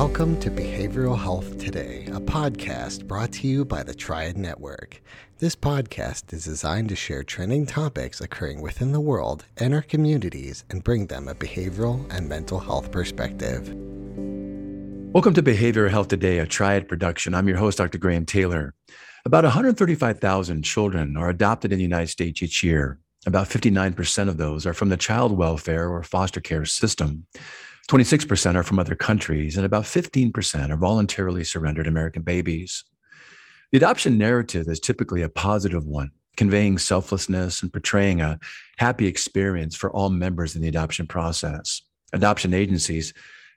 Welcome to Behavioral Health Today, a podcast brought to you by the Triad Network. This podcast is designed to share trending topics occurring within the world and our communities and bring them a behavioral and mental health perspective. Welcome to Behavioral Health Today, a Triad production. I'm your host, Dr. Graham Taylor. About 135,000 children are adopted in the United States each year. About 59% of those are from the child welfare or foster care system. 26% are from other countries, and about 15% are voluntarily surrendered American babies. The adoption narrative is typically a positive one, conveying selflessness and portraying a happy experience for all members in the adoption process. Adoption agencies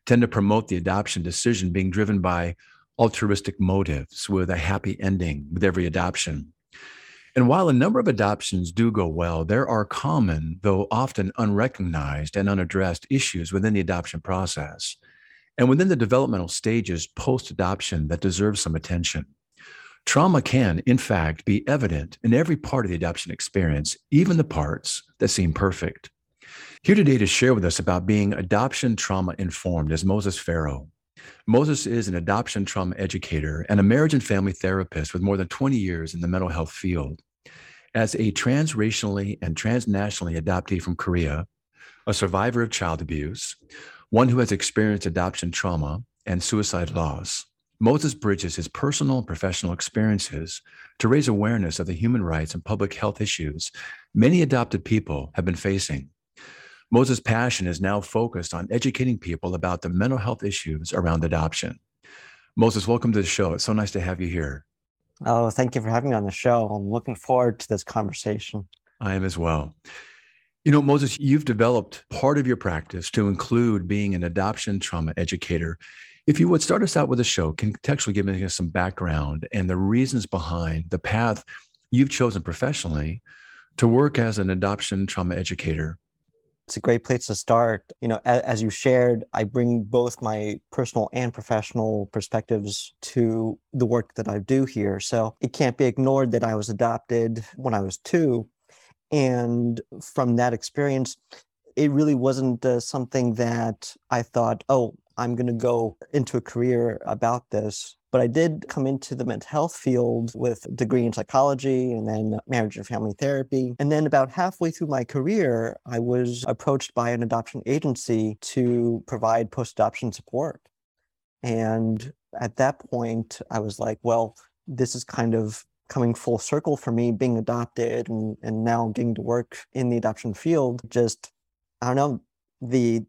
tend to promote the adoption decision being driven by altruistic motives with a happy ending with every adoption. And while a number of adoptions do go well, there are common, though often unrecognized and unaddressed issues within the adoption process and within the developmental stages post adoption that deserve some attention. Trauma can, in fact, be evident in every part of the adoption experience, even the parts that seem perfect. Here today to share with us about being adoption trauma informed is Moses Farrow. Moses is an adoption trauma educator and a marriage and family therapist with more than 20 years in the mental health field. As a transracially and transnationally adoptee from Korea, a survivor of child abuse, one who has experienced adoption trauma and suicide loss, Moses bridges his personal and professional experiences to raise awareness of the human rights and public health issues many adopted people have been facing. Moses' passion is now focused on educating people about the mental health issues around adoption. Moses, welcome to the show. It's so nice to have you here. Oh, thank you for having me on the show. I'm looking forward to this conversation. I am as well. You know, Moses, you've developed part of your practice to include being an adoption trauma educator. If you would start us out with a show, contextually giving us some background and the reasons behind the path you've chosen professionally to work as an adoption trauma educator it's a great place to start. You know, as, as, you shared, I bring both my personal and professional perspectives to the work that I do here. So it can't be ignored that I was adopted when I was two. And from that experience, it really wasn't uh, something that I thought, oh, I'm going to go into a career about this. But I did come into the mental health field with a degree in psychology and then marriage and family therapy. And then about halfway through my career, I was approached by an adoption agency to provide post adoption support. And at that point, I was like, well, this is kind of coming full circle for me being adopted and, and now getting to work in the adoption field. Just, I don't know, the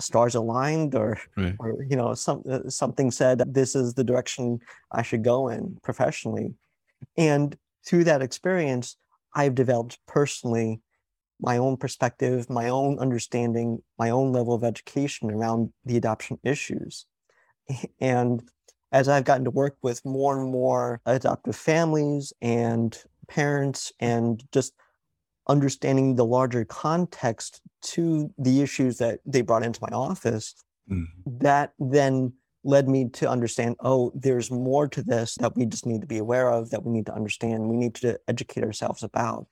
stars aligned or right. or you know some uh, something said this is the direction I should go in professionally and through that experience I've developed personally my own perspective my own understanding my own level of education around the adoption issues and as I've gotten to work with more and more adoptive families and parents and just understanding the larger context to the issues that they brought into my office, mm. that then led me to understand oh, there's more to this that we just need to be aware of, that we need to understand, we need to educate ourselves about.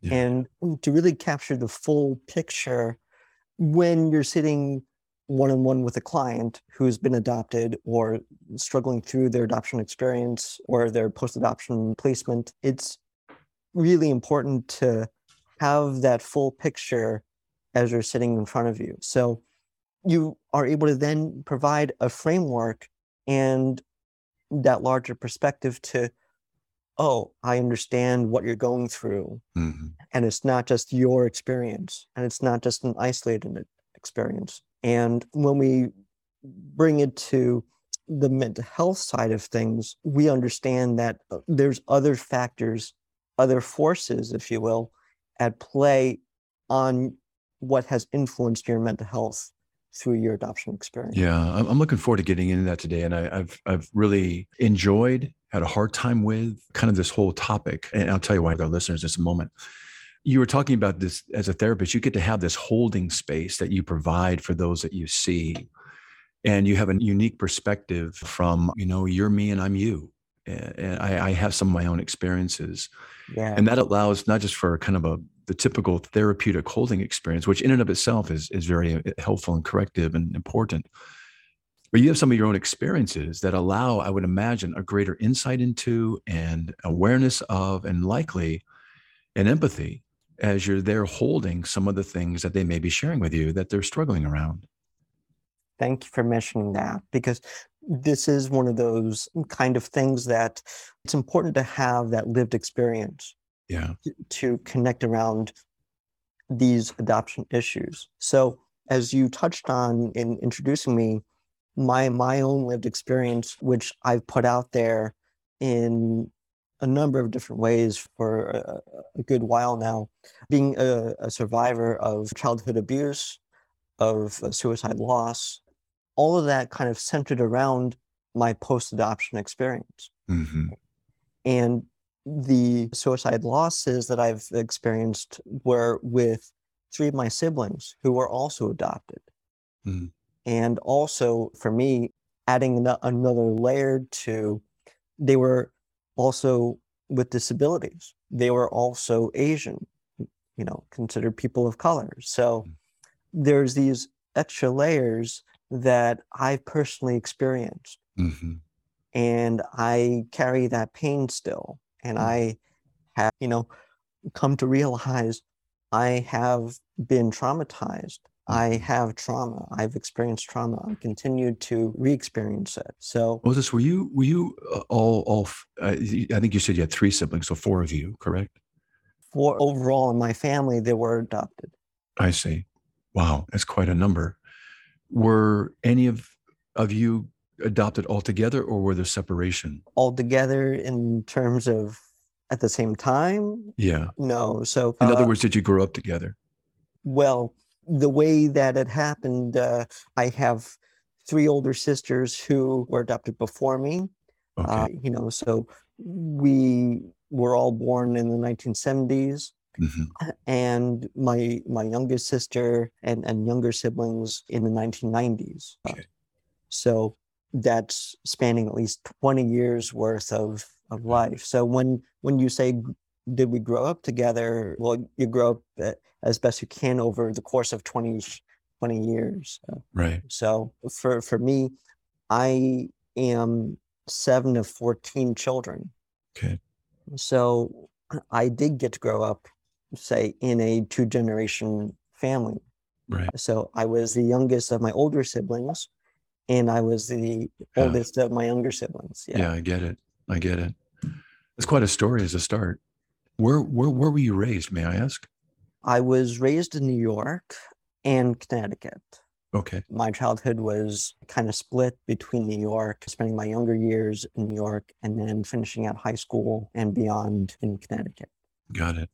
Yeah. And to really capture the full picture when you're sitting one on one with a client who's been adopted or struggling through their adoption experience or their post adoption placement, it's really important to have that full picture as you're sitting in front of you. So you are able to then provide a framework and that larger perspective to, oh, I understand what you're going through. Mm-hmm. And it's not just your experience and it's not just an isolated experience. And when we bring it to the mental health side of things, we understand that uh, there's other factors, other forces, if you will, at play on what has influenced your mental health through your adoption experience. Yeah, I'm looking forward to getting into that today, and I, have I've really enjoyed, had a hard time with kind of this whole topic, and I'll tell you why to our listeners in a moment. You were talking about this as a therapist. You get to have this holding space that you provide for those that you see, and you have a unique perspective from you know you're me and I'm you, and I, I have some of my own experiences, yeah. and that allows not just for kind of a the typical therapeutic holding experience, which in and of itself is is very uh, helpful and corrective and important. but you have some of your own experiences that allow, I would imagine, a greater insight into and awareness of, and likely an empathy as you're there holding some of the things that they may be sharing with you that they're struggling around. Thank you for mentioning that because this is one of those kind of things that it's important to have that lived experience Yeah. to, to connect around these adoption issues. So, as you touched on in introducing me, my my own lived experience, which I've put out there in a number of different ways for a, a good while now, being a, a survivor of childhood abuse, of uh, suicide loss, all of that kind of centered around my post adoption experience. hmm And the suicide losses that I've experienced were with three of my siblings who were also adopted. Mm. And also for me, adding another layer to, they were also with disabilities. They were also Asian, you know, considered people of color. So Mm. there's these extra layers that I personally experienced hmm and I carry that pain still. And Mm. I have, you know, come to realize I have been traumatized. I Mhm. have trauma. I've experienced trauma. I continue to re-experience it. So Moses, were you were you uh, all all? Uh, I think you said you had three siblings, so four of you, correct? Four overall in my family, they were adopted. I see. Wow, that's quite a number. Were any of of you adopted altogether, or were there separation? All together in terms of at the same time? Yeah. No. So In other uh, words, did you grow up together? Well, the way that it happened, uh, I have three older sisters who were adopted before me. Okay. Uh, you know, so we were all born in the 1970s, Mhm. and my my youngest sister and, and younger siblings in the 1990s. Uh, Okay. so that's spanning at least 20 years worth of of life. So when when you say did we grow up together? Well, you grow up uh, as best you can over the course of 20, 20 years. Uh, Right. so for for me, I am seven of 14 children. Okay. So I did get to grow up, say, in a two generation family. Right. So I was the youngest of my older siblings, and I was the Yeah. oldest of my younger siblings. Yeah. Yeah. I get it. I get it. It's quite a story as a start. Where where where were you raised? May I ask? I was raised in New York and Connecticut. Okay. My childhood was kind of split between New York, spending my younger years in New York, and then finishing out high school and beyond in Connecticut. Got it.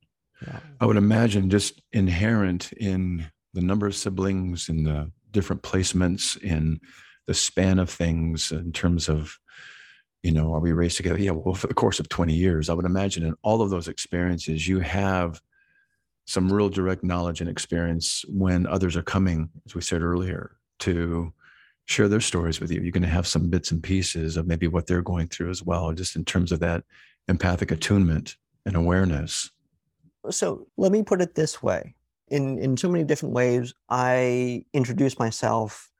I would imagine just inherent in the number of siblings in the different placements in the span of things in terms of, you know, are we raised together? Yeah, well, for the course of 20 years, I would imagine in all of those experiences, you have some real direct knowledge and experience when others are coming, as we said earlier, to share their stories with you. You're going to have some bits and pieces of maybe what they're going through as well, just in terms of that empathic attunement and awareness. So let me put it this way. In in so many different ways, I introduce myself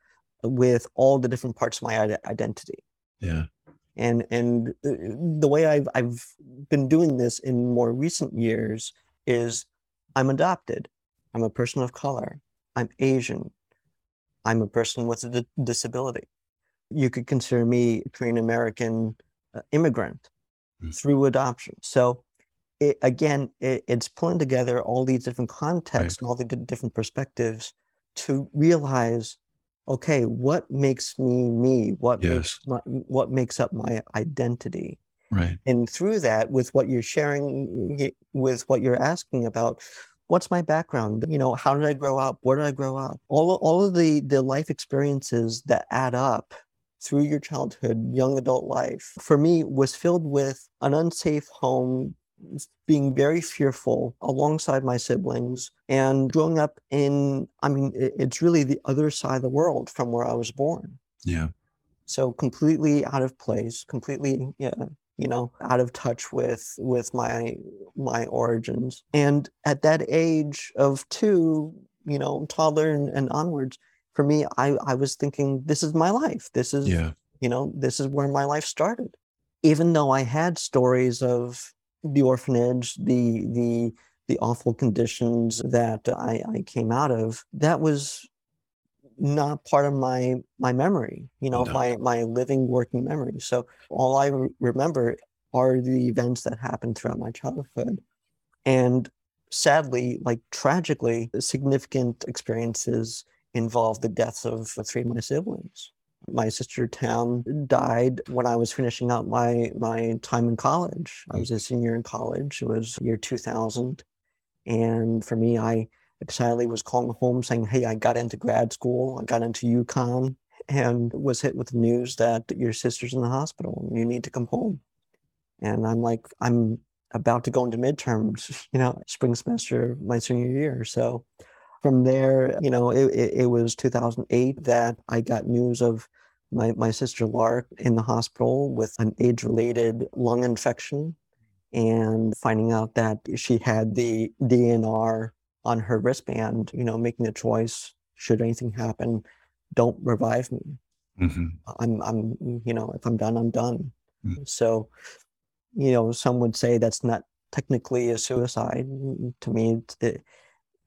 with all the different parts of my ide- identity. Yeah. And and uh, the way I've I've been doing this in more recent years is I'm adopted. I'm a person of color. I'm Asian. I'm a person with a disability. You could consider me a Korean American uh, immigrant Mm. through adoption. So it, again, it, it's pulling together all these different contexts and all the di- different perspectives to realize, okay, what makes me me? What makes my, what makes up my identity? Right. And through that, with what you're sharing, with what you're asking about, what's my background? You know, how did I grow up? Where did I grow up? All all of the the life experiences that add up through your childhood, young adult life, for me was filled with an unsafe home, being very fearful alongside my siblings, and growing up in, I mean, it's really the other side of the world from where I was born. Yeah. So completely out of place, completely, yeah, you know, out of touch with with my my origins. And at that age of two, you know, toddler and, and onwards, for me, I, I was thinking, this is my life. This is, Yeah. you know, this is where my life started. Even though I had stories of the orphanage, the the the awful conditions that I, I came out of, that was not part of my my memory, you know, No. my my living working memory. So all I re- remember are the events that happened throughout my childhood. And sadly, like tragically, significant experiences involve the deaths of three of my siblings. My sister Tam died when I was finishing up my my time in college. I mm. was a senior in college. It was year 2000. And for me, I excitedly was calling home saying, Hey, I got into grad school. I got into UConn and was hit with the news that your sister's in the hospital and you need to come home. And I'm like, I'm about to go into midterms, you know, spring semester of my senior year. So from there, you know, it, it, it was 2008 that I got news of my, my sister Lark in the hospital with an age related lung infection and finding out that she had the DNR on her wristband, you know, making the choice should anything happen, don't revive me. hmm I'm, I'm, you know, if I'm done, I'm done. Mm. So, you know, some would say that's not technically a suicide. To me, it's, it,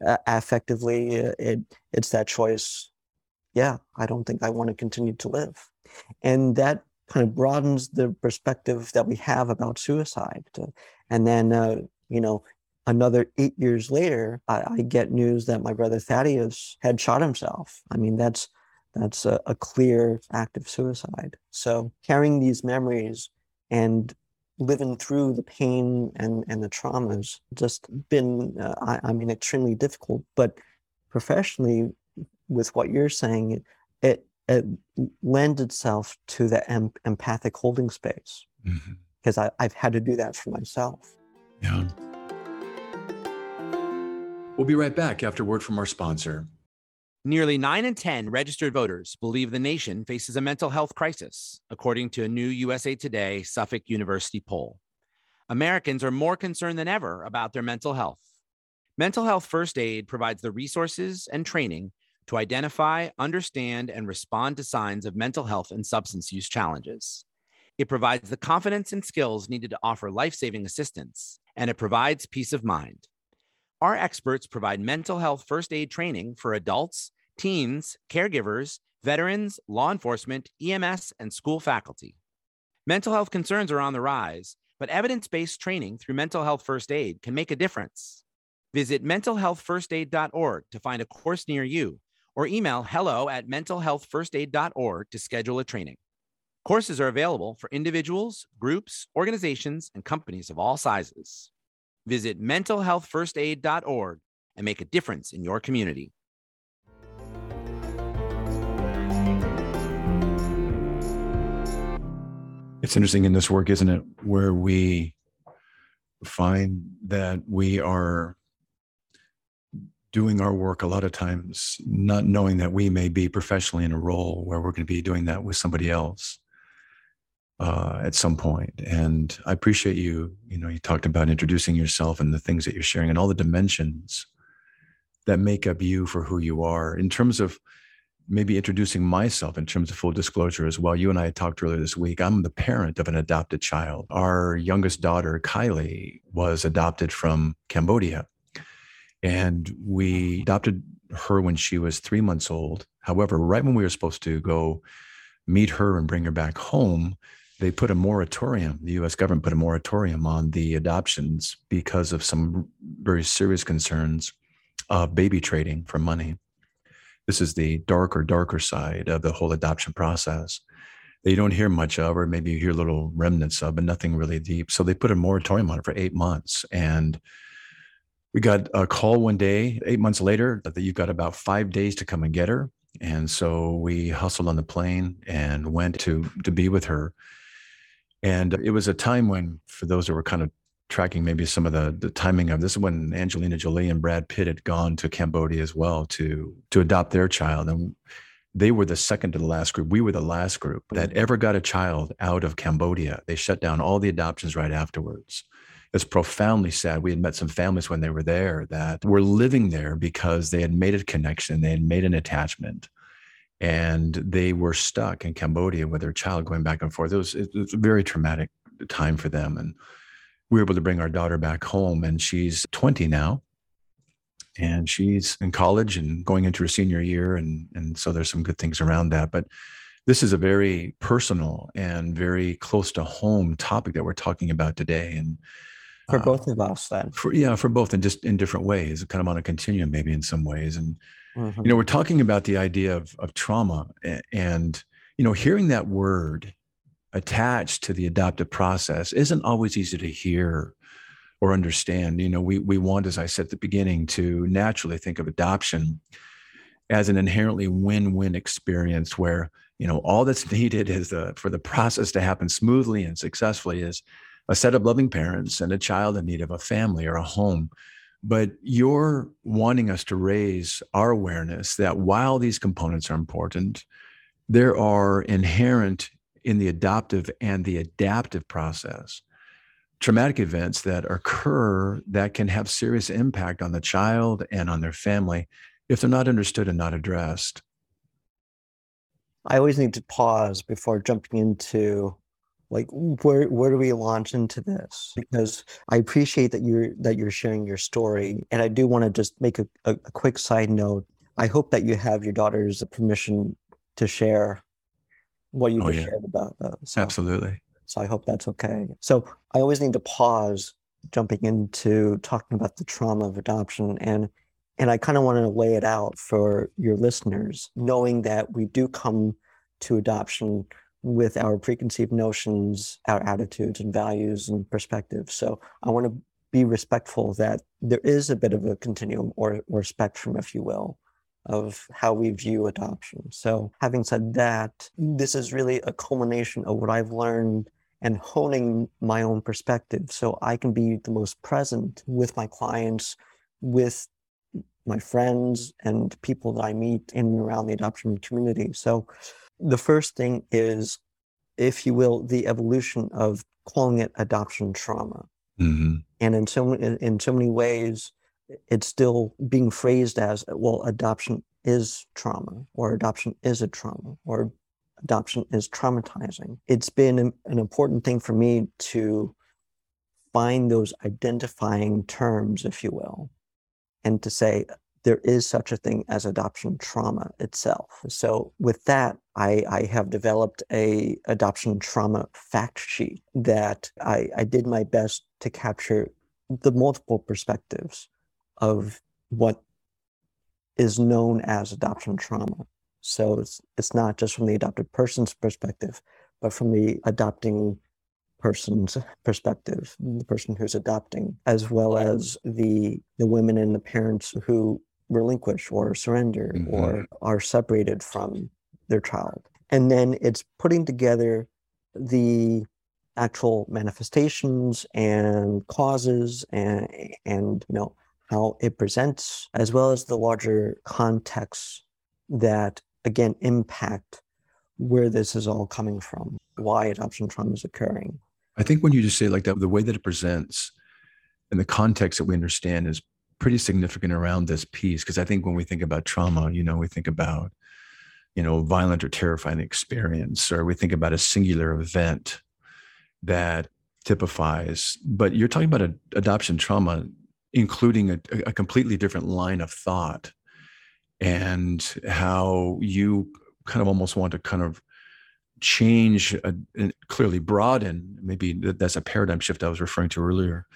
a- affectively, uh, it it's that choice. Yeah, I don't think I want to continue to live, and that kind of broadens the perspective that we have about suicide. And then, uh, you know, another eight years later, I, I get news that my brother Thaddeus had shot himself. I mean, that's that's a, a clear act of suicide. So carrying these memories and living through the pain and, and the traumas just been, uh, I, I mean, extremely difficult. But professionally, with what you're saying, it, it lends itself to the em- empathic holding space because I've had to do that for myself. Yeah. We'll be right back after word from our sponsor. Nearly 9 in 10 registered voters believe the nation faces a mental health crisis, according to a new USA Today Suffolk University poll. Americans are more concerned than ever about their mental health. Mental Health First Aid provides the resources and training to identify, understand, and respond to signs of mental health and substance use challenges. It provides the confidence and skills needed to offer life saving assistance, and it provides peace of mind. Our experts provide mental health first aid training for adults, teens, caregivers, veterans, law enforcement, EMS, and school faculty. Mental health concerns are on the rise, but evidence based training through mental health first aid can make a difference. Visit mentalhealthfirstaid.org to find a course near you or email hello at mentalhealthfirstaid.org to schedule a training. Courses are available for individuals, groups, organizations, and companies of all sizes. Visit mentalhealthfirstaid.org and make a difference in your community. It's interesting in this work, isn't it, where we find that we are doing our work a lot of times, not knowing that we may be professionally in a role where we're going to be doing that with somebody else uh, at some point. And I appreciate you. You know, you talked about introducing yourself and the things that you're sharing and all the dimensions that make up you for who you are in terms of maybe introducing myself in terms of full disclosure as well. You and I talked earlier this week. I'm the parent of an adopted child. Our youngest daughter, Kylie, was adopted from Cambodia. And we adopted her when she was three months old. However, right when we were supposed to go meet her and bring her back home, they put a moratorium, the US government put a moratorium on the adoptions because of some very serious concerns of baby trading for money. This is the darker, darker side of the whole adoption process that you don't hear much of, or maybe you hear little remnants of, but nothing really deep. So they put a moratorium on it for eight months. And we got a call one day, eight months later, that you've got about five days to come and get her. And so we hustled on the plane and went to to be with her. And it was a time when, for those that were kind of tracking maybe some of the the timing of this is when Angelina Jolie and Brad Pitt had gone to Cambodia as well to to adopt their child. And they were the second to the last group. We were the last group that ever got a child out of Cambodia. They shut down all the adoptions right afterwards. It's profoundly sad. We had met some families when they were there that were living there because they had made a connection they had made an attachment and they were stuck in Cambodia with their child going back and forth. It was, it was a very traumatic time for them. And we were able to bring our daughter back home, and she's 20 now. And she's in college and going into her senior year. And, and so there's some good things around that. But this is a very personal and very close to home topic that we're talking about today. And for uh, both of us, then. For, yeah, for both, and just in different ways, kind of on a continuum, maybe in some ways. And mm-hmm. you know, we're talking about the idea of of trauma, and you know, hearing that word attached to the adoptive process isn't always easy to hear or understand. You know, we we want, as I said at the beginning, to naturally think of adoption as an inherently win-win experience where you know all that's needed is the, for the process to happen smoothly and successfully is a set of loving parents and a child in need of a family or a home but you're wanting us to raise our awareness that while these components are important there are inherent in the adoptive and the adaptive process traumatic events that occur that can have serious impact on the child and on their family if they're not understood and not addressed. I always need to pause before jumping into like where where do we launch into this? Because i appreciate that you're that you're sharing your story and i do want to just make a, a, a, quick side note. I hope that you have your daughter's permission to share what you oh, yeah. shared about that so, absolutely so i hope that's okay so i always need to pause jumping into talking about the trauma of adoption and and i kind of want to lay it out for your listeners knowing that we do come to adoption with our preconceived notions, our attitudes and values and perspectives. So I want to be respectful that there is a bit of a continuum or, or spectrum, if you will, of how we view adoption. So having said that, this is really a culmination of what I've learned and honing my own perspective so I can be the most present with my clients, with my friends and people that I meet in and around the adoption community. So the first thing is, if you will, the evolution of calling it adoption trauma. Mm-hmm. And in so in so many ways, it's still being phrased as well. Adoption is trauma, or adoption is a trauma, or adoption is traumatizing. It's been an important thing for me to find those identifying terms, if you will, and to say there is such a thing as adoption trauma itself. So with that, I, I have developed a adoption trauma fact sheet that I, I did my best to capture the multiple perspectives of what is known as adoption trauma. So it's it's not just from the adopted person's perspective, but from the adopting person's perspective, the person who's adopting, as well as the the women and the parents who relinquish or surrender mm-hmm. or are separated from their child. And then it's putting together the actual manifestations and causes and and you know how it presents as well as the larger context that again impact where this is all coming from why adoption trauma is occurring i think when you just say like that the way that it presents and the context that we understand is pretty significant around this piece because I think when we think about trauma, you know, we think about, you know, violent or terrifying experience, or we think about a singular event that typifies. But you're talking about a, adoption trauma, including a, a completely different line of thought, and how you kind of almost want to kind of change, a, clearly broaden. Maybe that's a paradigm shift I was referring to earlier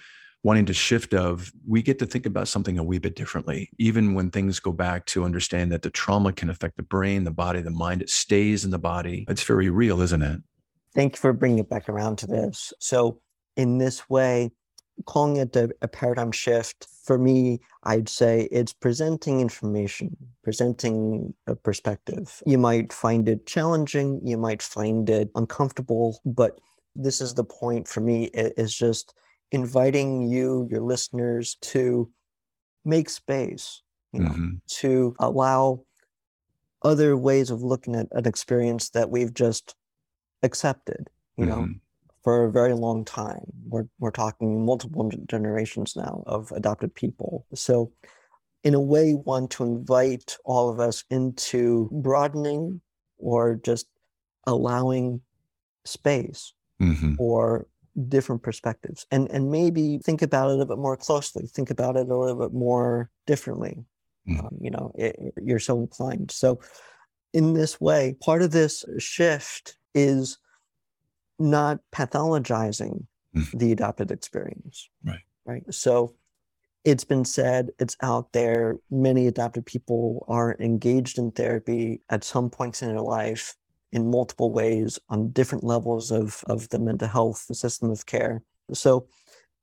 wanting to shift of we get to think about something a wee bit differently even when things go back to understand that the trauma can affect the brain the body the mind it stays in the body it's very real isn't it thank you for bringing it back around to this so in this way calling it a, a paradigm shift for me i'd say it's presenting information presenting a perspective you might find it challenging you might find it uncomfortable but this is the point for me it is just inviting you, your listeners, to make space, you know, mm-hmm. to allow other ways of looking at an experience that we've just accepted, you mm-hmm. know, for a very long time. We're, we're talking multiple generations now of adopted people. So in a way, want to invite all of us into broadening or just allowing space hmm or different perspectives and and maybe think about it a bit more closely think about it a little bit more differently Mm. um, you know it, you're so inclined so in this way part of this shift is not pathologizing Mm. the adopted experience Right. right so it's been said it's out there many adopted people are engaged in therapy at some points in their life in multiple ways on different levels of, of the mental health system of care. So,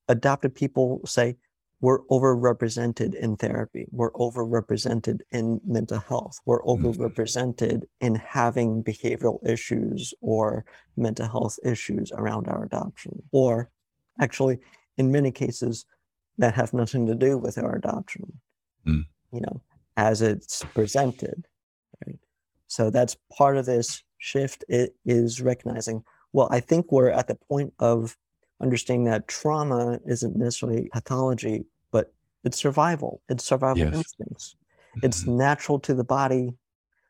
adopted people say we're overrepresented in therapy, we're overrepresented in mental health, we're Mhm. overrepresented in having behavioral issues or mental health issues around our adoption, or actually, in many cases, that have nothing to do with our adoption, Mm. you know, as it's presented. Right. So that's part of this shift it is recognizing, well, I think we're at the point of understanding that trauma isn't necessarily pathology, but it's survival. It's survival Yes. instincts. It's Mhm. natural to the body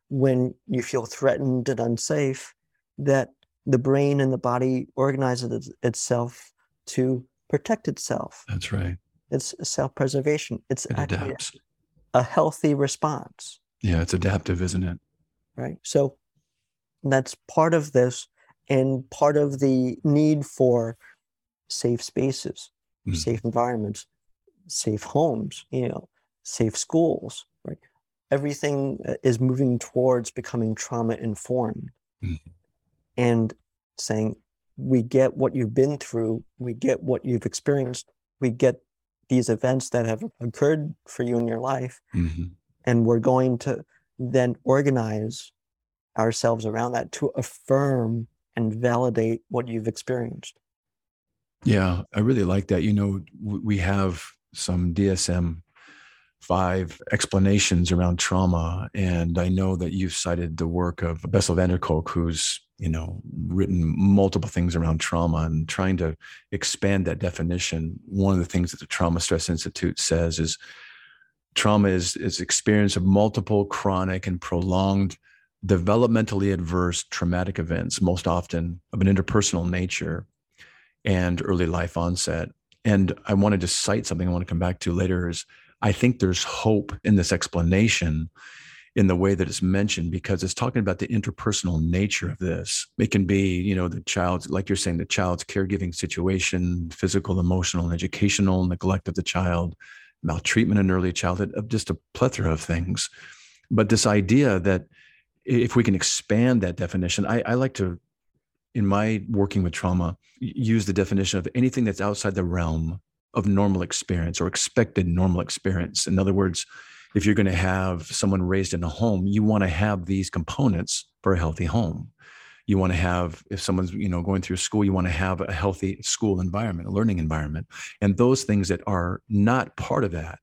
when you feel threatened and unsafe that the brain and the body organizes its- itself to protect itself. That's right. It's self-preservation. It's It actually adapts. a healthy response. Yeah, it's adaptive, isn't it? right? So that's part of this and part of the need for safe spaces, Mm. safe environments, safe homes, you know, safe schools, right? Everything uh, is moving towards becoming trauma informed Mhm. and saying, we get what you've been through, we get what you've experienced, we get these events that have occurred for you in your life, Mhm. and we're going to then organize ourselves around that to affirm and validate what you've experienced. Yeah, I really like that. You know, we have some DSM five explanations around trauma, and I know that you've cited the work of Bessel van der Kolk, who's you know written multiple things around trauma and trying to expand that definition. One of the things that the Trauma Stress Institute says is trauma is is experience of multiple chronic and prolonged developmentally adverse traumatic events, most often of an interpersonal nature and early life onset. And I wanted to cite something I want to come back to later is I think there's hope in this explanation in the way that it's mentioned because it's talking about the interpersonal nature of this. It can be, you know, the child's, like you're saying, the child's caregiving situation, physical, emotional, and educational neglect of the child, maltreatment in early childhood, of just a plethora of things. But this idea that if we can expand that definition, I, I like to, in my working with trauma, use the definition of anything that's outside the realm of normal experience or expected normal experience. In other words, if you're going to have someone raised in a home, you want to have these components for a healthy home. You want to have, if someone's you know going through school, you want to have a healthy school environment, a learning environment, and those things that are not part of that,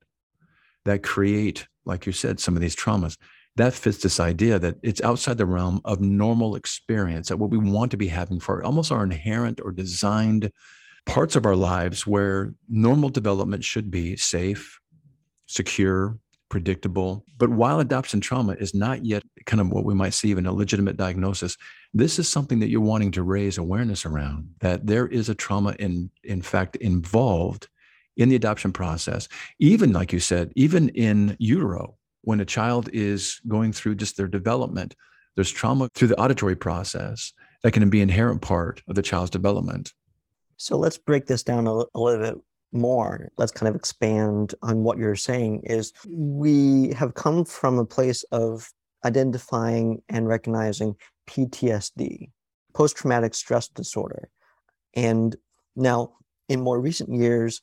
that create, like you said, some of these traumas. That fits this idea that it's outside the realm of normal experience, that what we want to be having for almost our inherent or designed parts of our lives where normal development should be safe, secure, predictable. But while adoption trauma is not yet kind of what we might see even a legitimate diagnosis, this is something that you're wanting to raise awareness around that there is a trauma in in fact involved in the adoption process. Even like you said, even in utero, when a child is going through just their development, there's trauma through the auditory process that can be an inherent part of the child's development. So let's break this down a, a little bit more. Let's kind of expand on what you're saying is we have come from a place of identifying and recognizing PTSD, post traumatic stress disorder. And now in more recent years,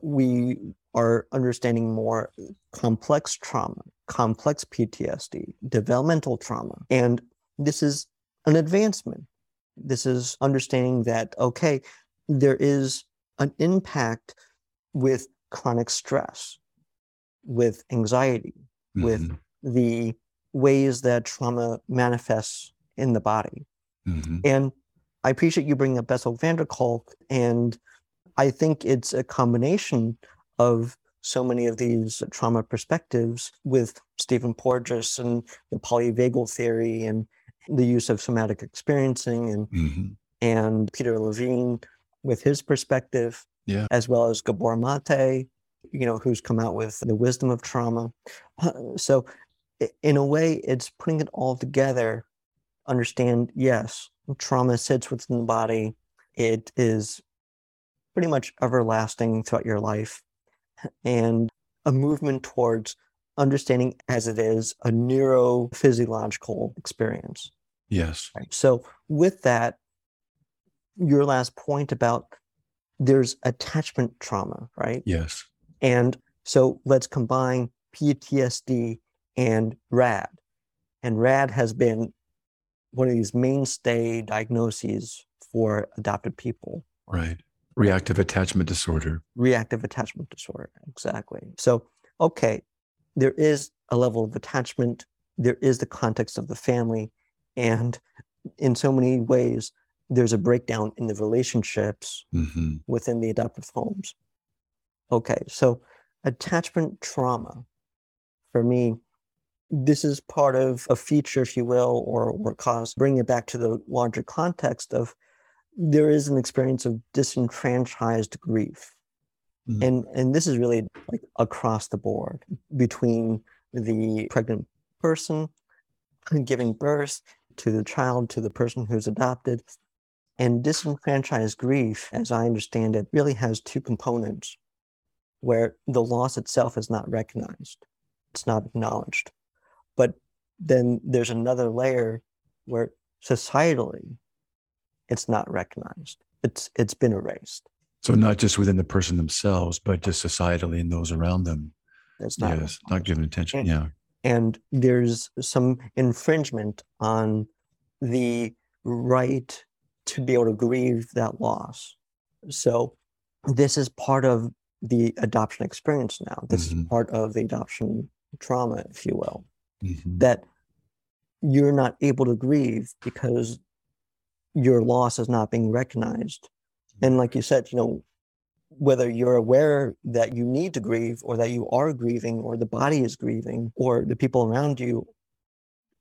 we are understanding more complex trauma, complex PTSD, developmental trauma. And this is an advancement. This is understanding that, okay, there is an impact with chronic stress, with anxiety, with Mhm, the ways that trauma manifests in the body. mhm. And I appreciate you bringing up Bessel van der Kolk, and I think it's a combination of so many of these trauma perspectives with Stephen Porges and the polyvagal theory and the use of somatic experiencing and mm-hmm. and Peter Levine with his perspective, yeah. as well as Gabor Mate, you know, who's come out with the wisdom of trauma. Uh, so, in a way, it's putting it all together. Understand, yes, trauma sits within the body. It is pretty much everlasting throughout your life, and a movement towards understanding as it is a neurophysiological experience. Yes. Right? So, with that, your last point about there's attachment trauma, right? Yes. And so let's combine PTSD and RAD. And RAD has been one of these mainstay diagnoses for adopted people. Right. Reactive attachment disorder. Reactive attachment disorder. Exactly. So, okay, there is a level of attachment, there is the context of the family. And in so many ways, there's a breakdown in the relationships mm-hmm. within the adoptive homes. Okay, so attachment trauma for me, this is part of a feature, if you will, or, or cause, bring it back to the larger context of there is an experience of disenfranchised grief. Mm-hmm. And, and this is really like across the board between the pregnant person giving birth to the child, to the person who's adopted, and disenfranchised grief, as I understand it, really has two components where the loss itself is not recognized, it's not acknowledged. But then there's another layer where societally it's not recognized. It's it's been erased. So not just within the person themselves, but just societally and those around them. It's not yes, not given attention. And, yeah. And there's some infringement on the right to be able to grieve that loss. So this is part of the adoption experience now. This mm-hmm. is part of the adoption trauma, if you will, mm-hmm. that you're not able to grieve because your loss is not being recognized. Mm-hmm. And like you said, you know, whether you're aware that you need to grieve or that you are grieving or the body is grieving or the people around you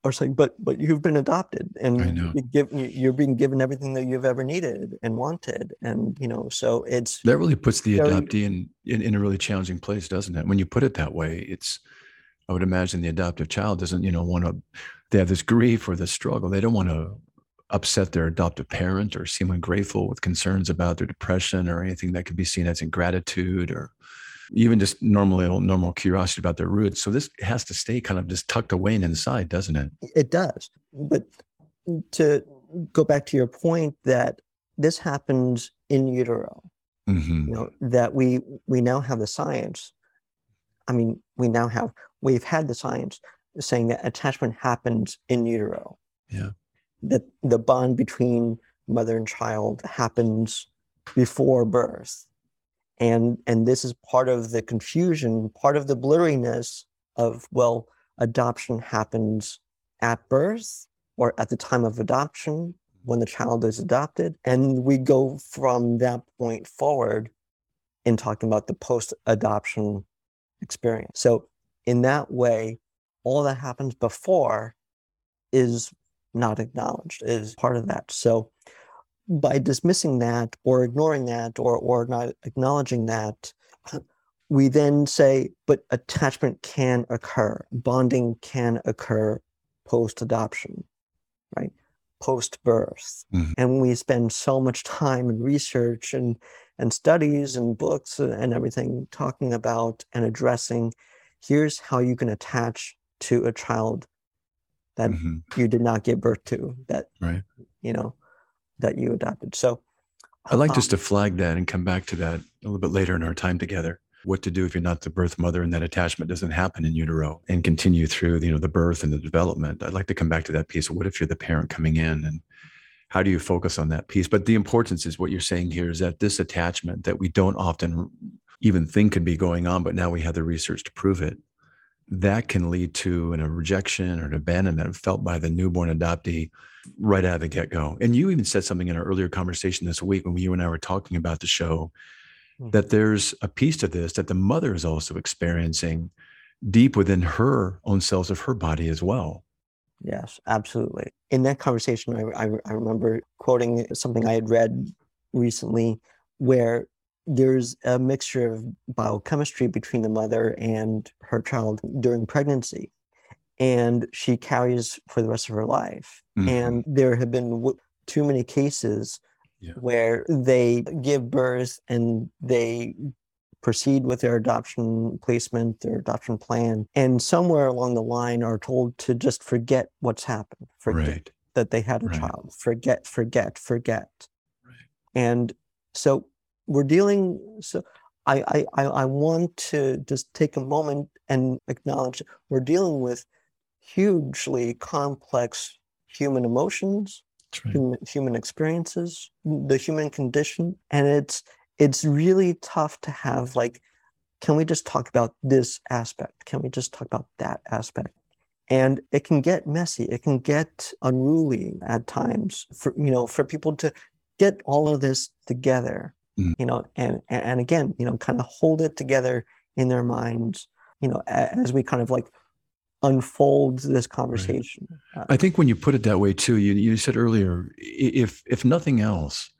are saying, but but you've been adopted and you give, you're being given everything that you've ever needed and wanted, and you know, so it's that really puts the adoptee in, in in a really challenging place, doesn't it? When you put it that way, it's I would imagine the adoptive child doesn't you know want to they have this grief or this struggle. They don't want to upset their adoptive parent or seem ungrateful with concerns about their depression or anything that could be seen as ingratitude or even just normally normal curiosity about their roots. So this has to stay kind of just tucked away and inside, doesn't it? It does. But to go back to your point that this happens in utero, mm-hmm. you know, that we we now have the science. I mean, we now have we've had the science saying that attachment happens in utero. Yeah. That the bond between mother and child happens before birth. And and this is part of the confusion part of the blurriness of well adoption happens at birth or at the time of adoption when the child is adopted. And we go from that point forward in talking about the post adoption experience. So in that way all that happens before is not acknowledged is part of that so by dismissing that or ignoring that or, or not acknowledging that, we then say, but attachment can occur, bonding can occur post adoption, right? Post birth. Mm-hmm. And we spend so much time and research and, and studies and books and everything talking about and addressing here's how you can attach to a child that mm-hmm. you did not give birth to, that, right. you know, that you adopted. So I'd like um, just to flag that and come back to that a little bit later in our time together. What to do if you're not the birth mother and that attachment doesn't happen in utero and continue through you know the birth and the development. I'd like to come back to that piece. What if you're the parent coming in and how do you focus on that piece? But the importance is what you're saying here is that this attachment that we don't often even think could be going on, but now we have the research to prove it. That can lead to an, a rejection or an abandonment felt by the newborn adoptee right out of the get go. And you even said something in our earlier conversation this week when you and I were talking about the show Mm. that there's a piece to this that the mother is also experiencing deep within her own cells of her body as well. Yes, absolutely. In that conversation, I, I, I remember quoting something I had read recently where there's a mixture of biochemistry between the mother and her child during pregnancy. And she carries for the rest of her life. Mhm. And there have been w- too many cases Yeah. where they give birth and they proceed with their adoption placement, their adoption plan, and somewhere along the line are told to just forget what's happened, forget Right. that they had a Right. child, forget, forget, forget. Right. And so we're dealing. So I, I I want to just take a moment and acknowledge we're dealing with hugely complex human emotions, right. human, human experiences, the human condition, and it's it's really tough to have like, can we just talk about this aspect? Can we just talk about that aspect? And it can get messy. It can get unruly at times for you know for people to get all of this together, Mm. you know, and and again, you know, kind of hold it together in their minds, you know, as we kind of like unfold this conversation. Uh, I think when you put it that way too, you you said earlier, if if nothing else,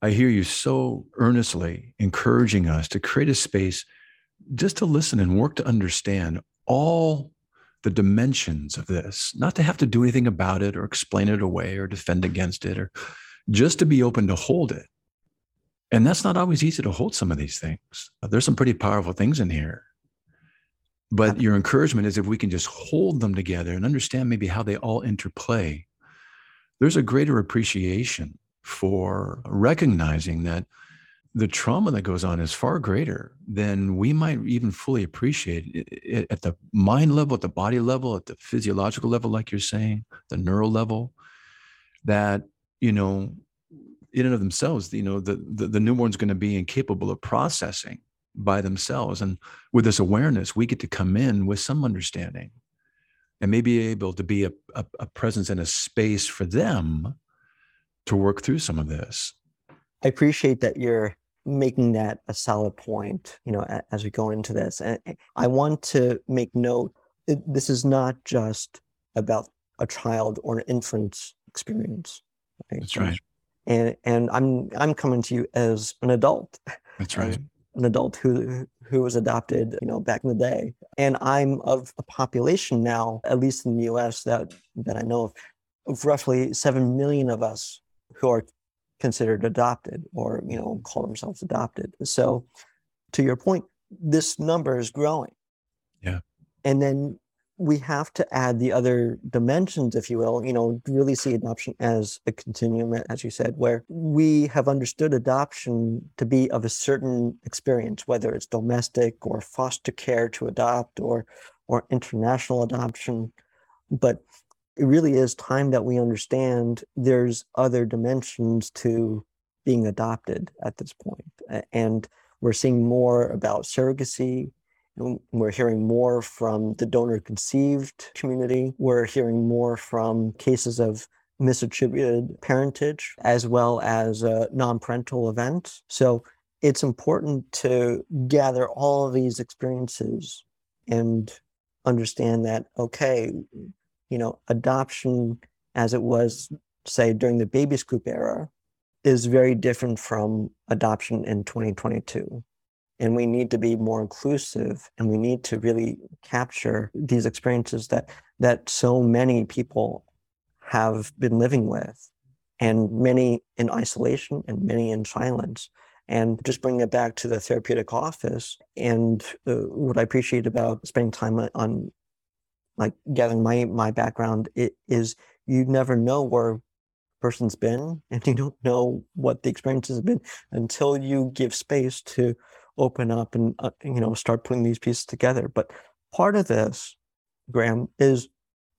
I hear you so earnestly encouraging us to create a space just to listen and work to understand all the dimensions of this, not to have to do anything about it or explain it away or defend against it, or just to be open to hold it. And that's not always easy to hold some of these things. Uh, there's some pretty powerful things in here. But your encouragement is if we can just hold them together and understand maybe how they all interplay, there's a greater appreciation for recognizing that the trauma that goes on is far greater than we might even fully appreciate I- I- at the mind level, at the body level, at the physiological level, like you're saying, the neural level. That you know, in and of themselves, you know, the the, the newborn's going to be incapable of processing by themselves, and with this awareness, we get to come in with some understanding, and maybe able to be a, a, a presence and a space for them to work through some of this. I appreciate that you're making that a solid point, you know, as we go into this. And and I want to make note this is not just about a child or an infant's experience. That's right. And and I'm I'm coming to you as an adult, That's right. an adult who who was adopted, you know, back in the day. And I'm of a population now, at least in the US, that that I know of, of roughly seven million of us who are considered adopted or you know call themselves adopted so to your point this number is growing Yeah. and then we have to add the other dimensions if you will you know really see adoption as a continuum as you said where we have understood adoption to be of a certain experience whether it's domestic or foster care to adopt or or international adoption but it really is time that we understand there's other dimensions to being adopted at this point. And we're seeing more about surrogacy. We're hearing more from the donor conceived community. We're hearing more from cases of misattributed parentage as well as non parental events. So it's important to gather all of these experiences and understand that, okay, you know, adoption as it was, say, during the baby scoop era, is very different from adoption in 2022. And we need to be more inclusive and we need to really capture these experiences that that so many people have been living with, and many in isolation and many in silence. And just bring it back to the therapeutic office. And uh, what I appreciate about spending time on- like gathering my my background it is you never know where a person's been and you don't know what the experience has been until you give space to open up and uh, you know start putting these pieces together. But part of this graham is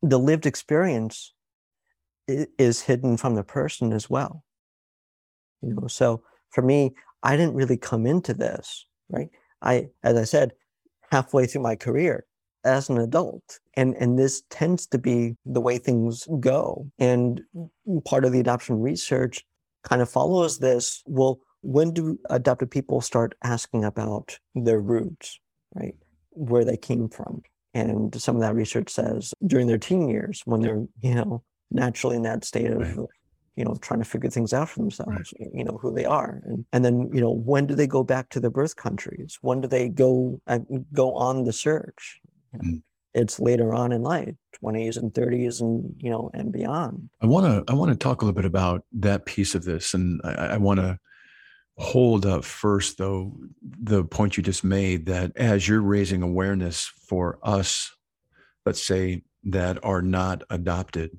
the lived experience is hidden from the person as well. You know so for me i didn't really come into this right? I as i said halfway through my career as an adult and and this tends to be the way things go. And part of the adoption research kind of follows this. Well when do adopted people start asking about their roots, right? Where they came from. And some of that research says during their teen years, when they're, you know, naturally in that state of Right. you know trying to figure things out for themselves you know who they are and, and then you know when do they go back to their birth countries when do they go uh, go on the search Mm. it's later on in life 20s and 30s and you know and beyond I want to I want to talk a little bit about that piece of this, and I, I want to hold up first, though, the point you just made that as you're raising awareness for us, let's say that are not adopted,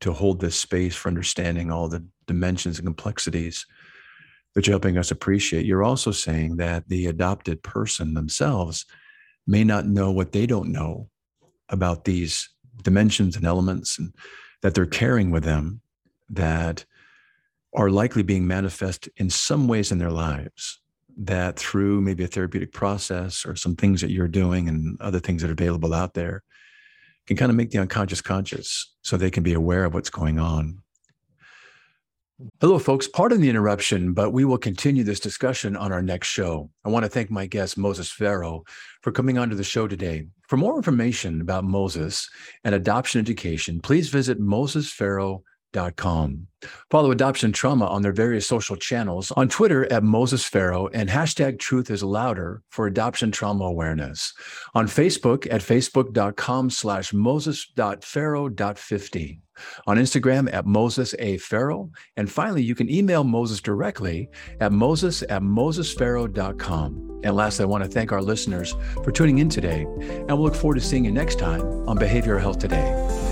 to hold this space for understanding all the dimensions and complexities that you're helping us appreciate. You're also saying that the adopted person themselves may not know what they don't know about these dimensions and elements and that they're carrying with them that are likely being manifest in some ways in their lives that through maybe a therapeutic process or some things that you're doing and other things that are available out there can kind of make the unconscious conscious so they can be aware of what's going on. Hello, folks. Pardon the interruption, but we will continue this discussion on our next show. I want to thank my guest, Moses Farrow, for coming onto the show today. For more information about Moses and adoption education, please visit mosesfarrow.com. Follow Adoption Trauma on their various social channels on Twitter at Moses Farrow and hashtag Truth is Louder for adoption trauma awareness. On Facebook at facebook.com slash moses.farrow.50. On Instagram at Moses A. And finally, you can email Moses directly at moses at mosesfarrow.com. And lastly, I want to thank our listeners for tuning in today. And we'll look forward to seeing you next time on Behavioral Health Today.